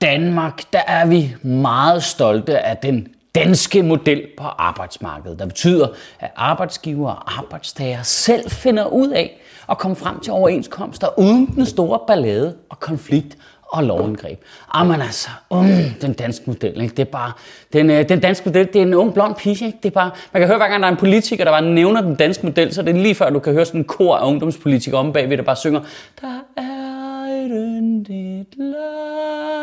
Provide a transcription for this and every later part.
Danmark der er vi meget stolte af den danske model på arbejdsmarkedet, der betyder, at arbejdsgiver og arbejdstager selv finder ud af at komme frem til overenskomster uden den store ballade og konflikt og lovindgreb. Jamen ah, altså, um, den danske model, ikke? det er bare, den, øh, den danske model, det er en ung blond pige, ikke? det er bare, man kan høre, hver gang der er en politiker, der bare nævner den danske model, så er det lige før, du kan høre sådan en kor af ungdomspolitikere om bagved, der bare synger, der er et yndigt land.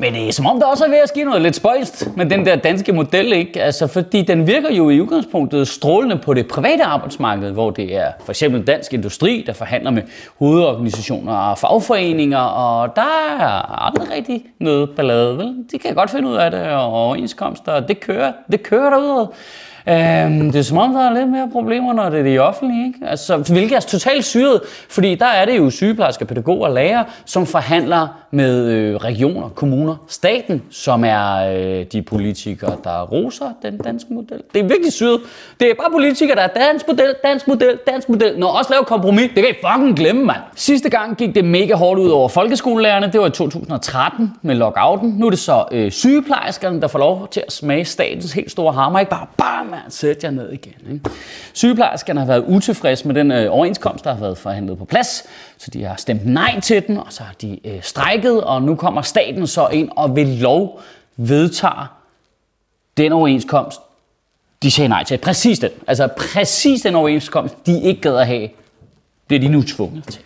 Men det er som om, der også er ved at ske noget lidt spøjst med den der danske model, ikke? Altså, fordi den virker jo i udgangspunktet strålende på det private arbejdsmarked, hvor det er for eksempel dansk industri, der forhandler med hovedorganisationer og fagforeninger, og der er aldrig rigtig noget ballade, vel? De kan godt finde ud af det, og overenskomster, det kører, det kører derude. Øhm, det er som om, der er lidt mere problemer, når det er de offentlige, ikke? Altså, hvilket er totalt syret, fordi der er det jo sygeplejersker, pædagoger og lærere, som forhandler med øh, regioner, kommuner, staten, som er øh, de politikere, der roser den danske model. Det er virkelig syret. Det er bare politikere, der er dansk model, dansk model, dansk model. Når også laver kompromis, det kan I fucking glemme, mand. Sidste gang gik det mega hårdt ud over folkeskolelærerne. Det var i 2013 med lockouten. Nu er det så øh, sygeplejerskerne, der får lov til at smage statens helt store hammer. Ikke bare, bam, mand, sæt jer ned igen. Ikke? Sygeplejerskerne har været utilfredse med den øh, overenskomst, der har været forhandlet på plads. Så de har stemt nej til den, og så har de øh, strækket, og nu kommer staten så ind og ved lov vedtager den overenskomst, de sagde nej til. Præcis den. Altså præcis den overenskomst, de ikke gad at have, bliver de nu tvunget til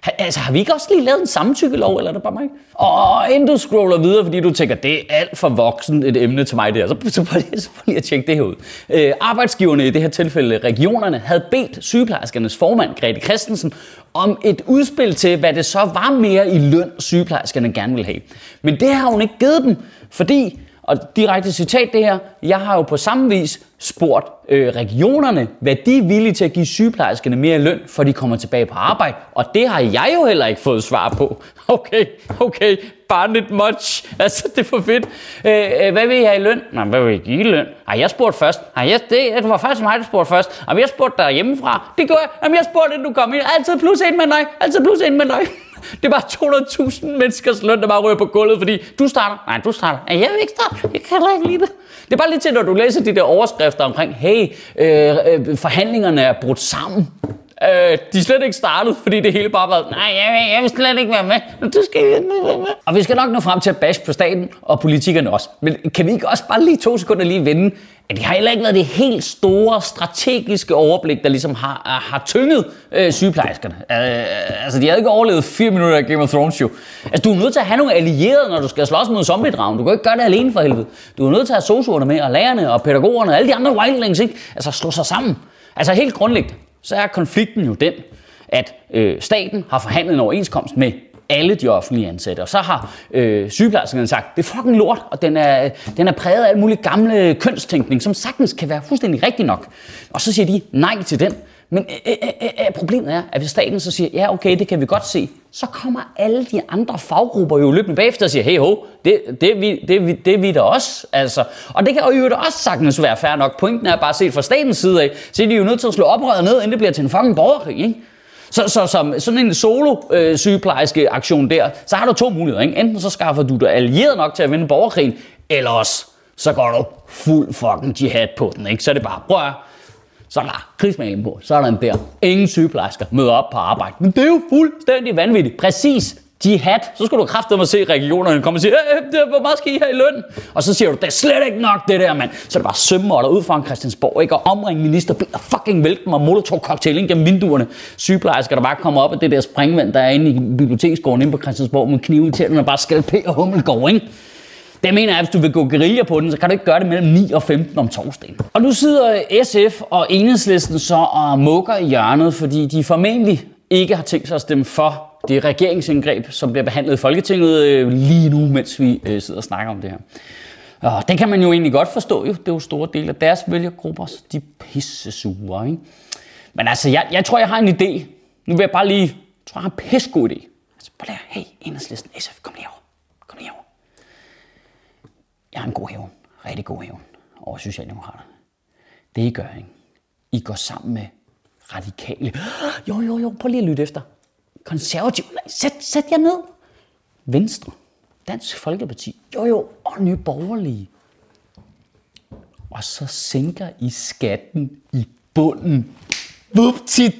Ha- Altså, har vi ikke også lige lavet en samtykkelov, eller er det bare mig? Og inden du scroller videre, fordi du tænker, det er alt for voksen et emne til mig der, så, så prøv lige, så prøv lige at tjekke det her ud. Øh, arbejdsgiverne, i det her tilfælde regionerne, havde bedt sygeplejerskernes formand, Grete Christensen, om et udspil til, hvad det så var mere i løn, sygeplejerskerne gerne ville have. Men det har hun ikke givet dem, fordi og direkte citat det her. Jeg har jo på samme vis spurgt øh, regionerne, hvad de er villige til at give sygeplejerskerne mere løn, for de kommer tilbage på arbejde. Og det har jeg jo heller ikke fået svar på. Okay, okay, bare lidt much. Altså, det er for fedt. Øh, øh, hvad vil I have i løn? Nej, hvad vil I give i løn? Ej, jeg spurgte først. Ej, jeg, det, det var faktisk mig, der spurgte først. Ej, jeg spurgte dig hjemmefra. Det gør jeg. Jamen, jeg spurgte, inden du kom ind. Altid plus en med dig. Altid plus en med dig. Det er bare 200.000 menneskers løn, der bare ryger på gulvet, fordi du starter. Nej, du starter. Jeg vil ikke starte. Jeg kan heller ikke lide det. Det er bare lidt til, når du læser de der overskrifter omkring, hey, øh, øh, forhandlingerne er brudt sammen. Øh, de er slet ikke startet, fordi det hele bare var, nej, jeg vil, jeg vil slet ikke være med. Du skal ikke være med. Og vi skal nok nå frem til at bash på staten og politikerne også. Men kan vi ikke også bare lige to sekunder lige vende, at det har heller ikke været det helt store strategiske overblik, der ligesom har, har tynget øh, sygeplejerskerne. Øh, altså, de havde ikke overlevet fire minutter af Game of Thrones jo. Altså, du er nødt til at have nogle allierede, når du skal slås mod zombie-dragen. Du kan ikke gøre det alene for helvede. Du er nødt til at have sosuerne med, og lærerne, og pædagogerne, og alle de andre wildlings, ikke? Altså, slå sig sammen. Altså, helt grundlæggende, så er konflikten jo den, at øh, staten har forhandlet en overenskomst med alle de offentlige ansatte. Og så har øh, sygeplejerskerne sagt, det er fucking lort, og den er, den er præget af alle mulige gamle kønstænkning, som sagtens kan være fuldstændig rigtig nok. Og så siger de nej til den. Men øh øh, øh, øh, øh, problemet er, at hvis staten så siger, ja okay, det kan vi godt se, så kommer alle de andre faggrupper jo løbende bagefter og siger, hey ho, det, det, er vi, det, er vi, det er vi da også. Altså. Og det kan jo i øvrigt også sagtens være fair nok. Pointen er bare set fra statens side af, så er de jo nødt til at slå oprøret ned, inden det bliver til en fucking borgerkrig. Ikke? Så, så som sådan en solo øh, sygeplejerske aktion der, så har du to muligheder. Ikke? Enten så skaffer du dig allieret nok til at vinde borgerkrigen, eller også så går du fuld fucking jihad på den. Ikke? Så er det bare, prøv så er der krigsmaling på, så er der en der. Ingen sygeplejersker møder op på arbejde. Men det er jo fuldstændig vanvittigt. Præcis. Jihad. Så skulle du kraftedeme at se regionerne komme og sige, øh, hvor meget skal I have i løn? Og så siger du, det er slet ikke nok det der, mand. Så er det bare sømmer dig ud fra Christiansborg, ikke? Og omringe ministerbiler, og fucking vælte dem og molotov cocktail ind gennem vinduerne. Sygeplejersker, der bare kommer op af det der springvand, der er inde i biblioteksgården inde på Christiansborg med knive i tænderne og bare skalperer hummelgård, ikke? Det mener jeg, at hvis du vil gå guerilla på den, så kan du ikke gøre det mellem 9 og 15 om torsdagen. Og nu sidder SF og Enhedslisten så og mukker i hjørnet, fordi de formentlig ikke har tænkt sig at stemme for det regeringsindgreb, som bliver behandlet i Folketinget øh, lige nu, mens vi øh, sidder og snakker om det her. Og det kan man jo egentlig godt forstå, jo. det er jo store dele af deres vælgergrupper, så de er pisse sure, ikke? Men altså, jeg, jeg tror, jeg har en idé. Nu vil jeg bare lige, jeg tror, jeg har en pisse god idé. Altså, prøv lige, hey, enhedslisten, SF, kom lige over. Kom lige over. Jeg har en god hævn, rigtig god hævn over Socialdemokraterne. Det I gør, ikke? I går sammen med radikale. Jo, jo, jo, prøv lige at lytte efter. Konservativ. Nej, sæt, sæt jer ned. Venstre. Dansk Folkeparti. Jo, jo, og Nye Borgerlige. Og så sænker I skatten i bunden.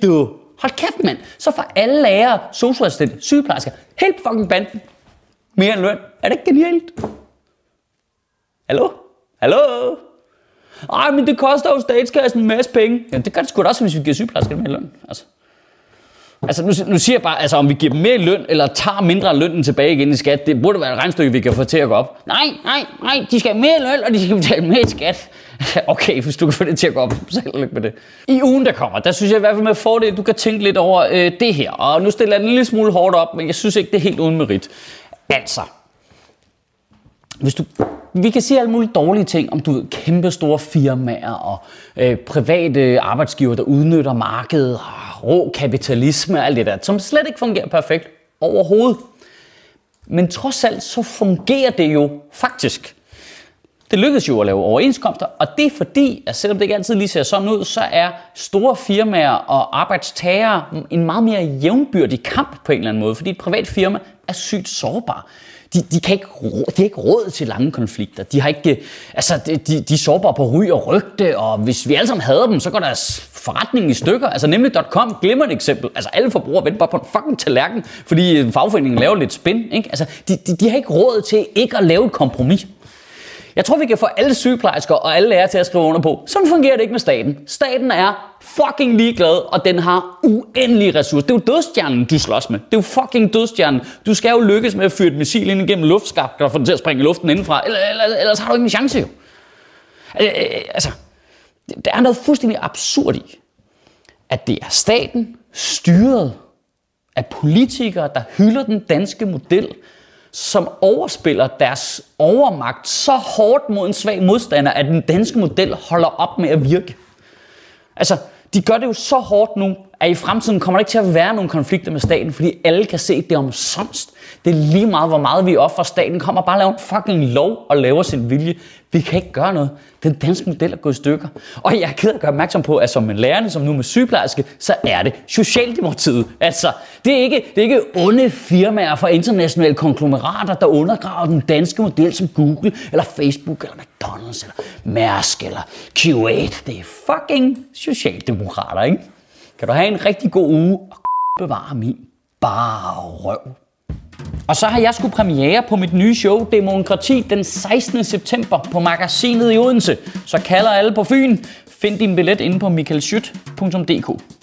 du. Hold kæft, mand. Så får alle lærere, socialassistenter, sygeplejersker, helt fucking banden. Mere end løn. Er det ikke genialt? Hallo? Hallo? Ej, men det koster jo statskassen en masse penge. Ja, det gør det sgu da også, hvis vi giver sygeplejerskerne mere løn. Altså. Altså nu, nu siger jeg bare, altså om vi giver dem mere løn, eller tager mindre løn tilbage igen i skat, det burde være et regnstykke, vi kan få til at gå op. Nej, nej, nej, de skal have mere løn, og de skal betale mere i skat. okay, hvis du kan få det til at gå op, så held lykke med det. I ugen, der kommer, der synes jeg i hvert fald med fordel, du kan tænke lidt over øh, det her. Og nu stiller jeg den en lille smule hårdt op, men jeg synes ikke, det er helt uden merit. Altså, hvis du, vi kan sige alle mulige dårlige ting om du ved, kæmpe store firmaer og øh, private arbejdsgiver, der udnytter markedet, og rå kapitalisme og alt det der, som slet ikke fungerer perfekt overhovedet. Men trods alt så fungerer det jo faktisk. Det lykkedes jo at lave overenskomster, og det er fordi, at selvom det ikke altid lige ser sådan ud, så er store firmaer og arbejdstagere en meget mere jævnbyrdig kamp på en eller anden måde, fordi et privat firma er sygt sårbar de, de, kan ikke, de har ikke råd til lange konflikter. De, har ikke, altså, de, de, de er sårbare på ry og rygte, og hvis vi alle sammen hader dem, så går deres forretning i stykker. Altså nemlig.com glemmer et eksempel. Altså alle forbrugere venter bare på en fucking tallerken, fordi fagforeningen laver lidt spin. Ikke? Altså, de, de, de har ikke råd til ikke at lave et kompromis. Jeg tror, vi kan få alle sygeplejersker og alle lærere til at skrive under på. Sådan fungerer det ikke med staten. Staten er fucking ligeglad, og den har uendelige ressourcer. Det er jo dødstjernen, du slås med. Det er jo fucking dødstjernen. Du skal jo lykkes med at fyre et missil ind igennem luftskab, og få den til at springe i luften indenfra. Ellers, ellers, ellers har du ikke en chance jo. Øh, øh, øh, altså, der er noget fuldstændig absurd i, at det er staten, styret af politikere, der hylder den danske model, som overspiller deres overmagt så hårdt mod en svag modstander, at den danske model holder op med at virke. Altså, de gør det jo så hårdt nu, at i fremtiden kommer der ikke til at være nogen konflikter med staten, fordi alle kan se, at det er omsomst. Det er lige meget, hvor meget vi offer. Staten kommer bare og laver en fucking lov og laver sin vilje. Vi kan ikke gøre noget. Den danske model er gået i stykker. Og jeg er ked af at gøre opmærksom på, at som en lærerne, som nu med sygeplejerske, så er det Socialdemokratiet. Altså, det er ikke, det er ikke onde firmaer fra internationale konglomerater, der undergraver den danske model som Google, eller Facebook, eller McDonald's, eller Mærsk, eller Q8. Det er fucking Socialdemokrater, ikke? Kan du have en rigtig god uge og bevare min bare røv. Og så har jeg skulle premiere på mit nye show Demokrati den 16. september på magasinet i Odense. Så kalder alle på Fyn. Find din billet inde på michaelschyt.dk.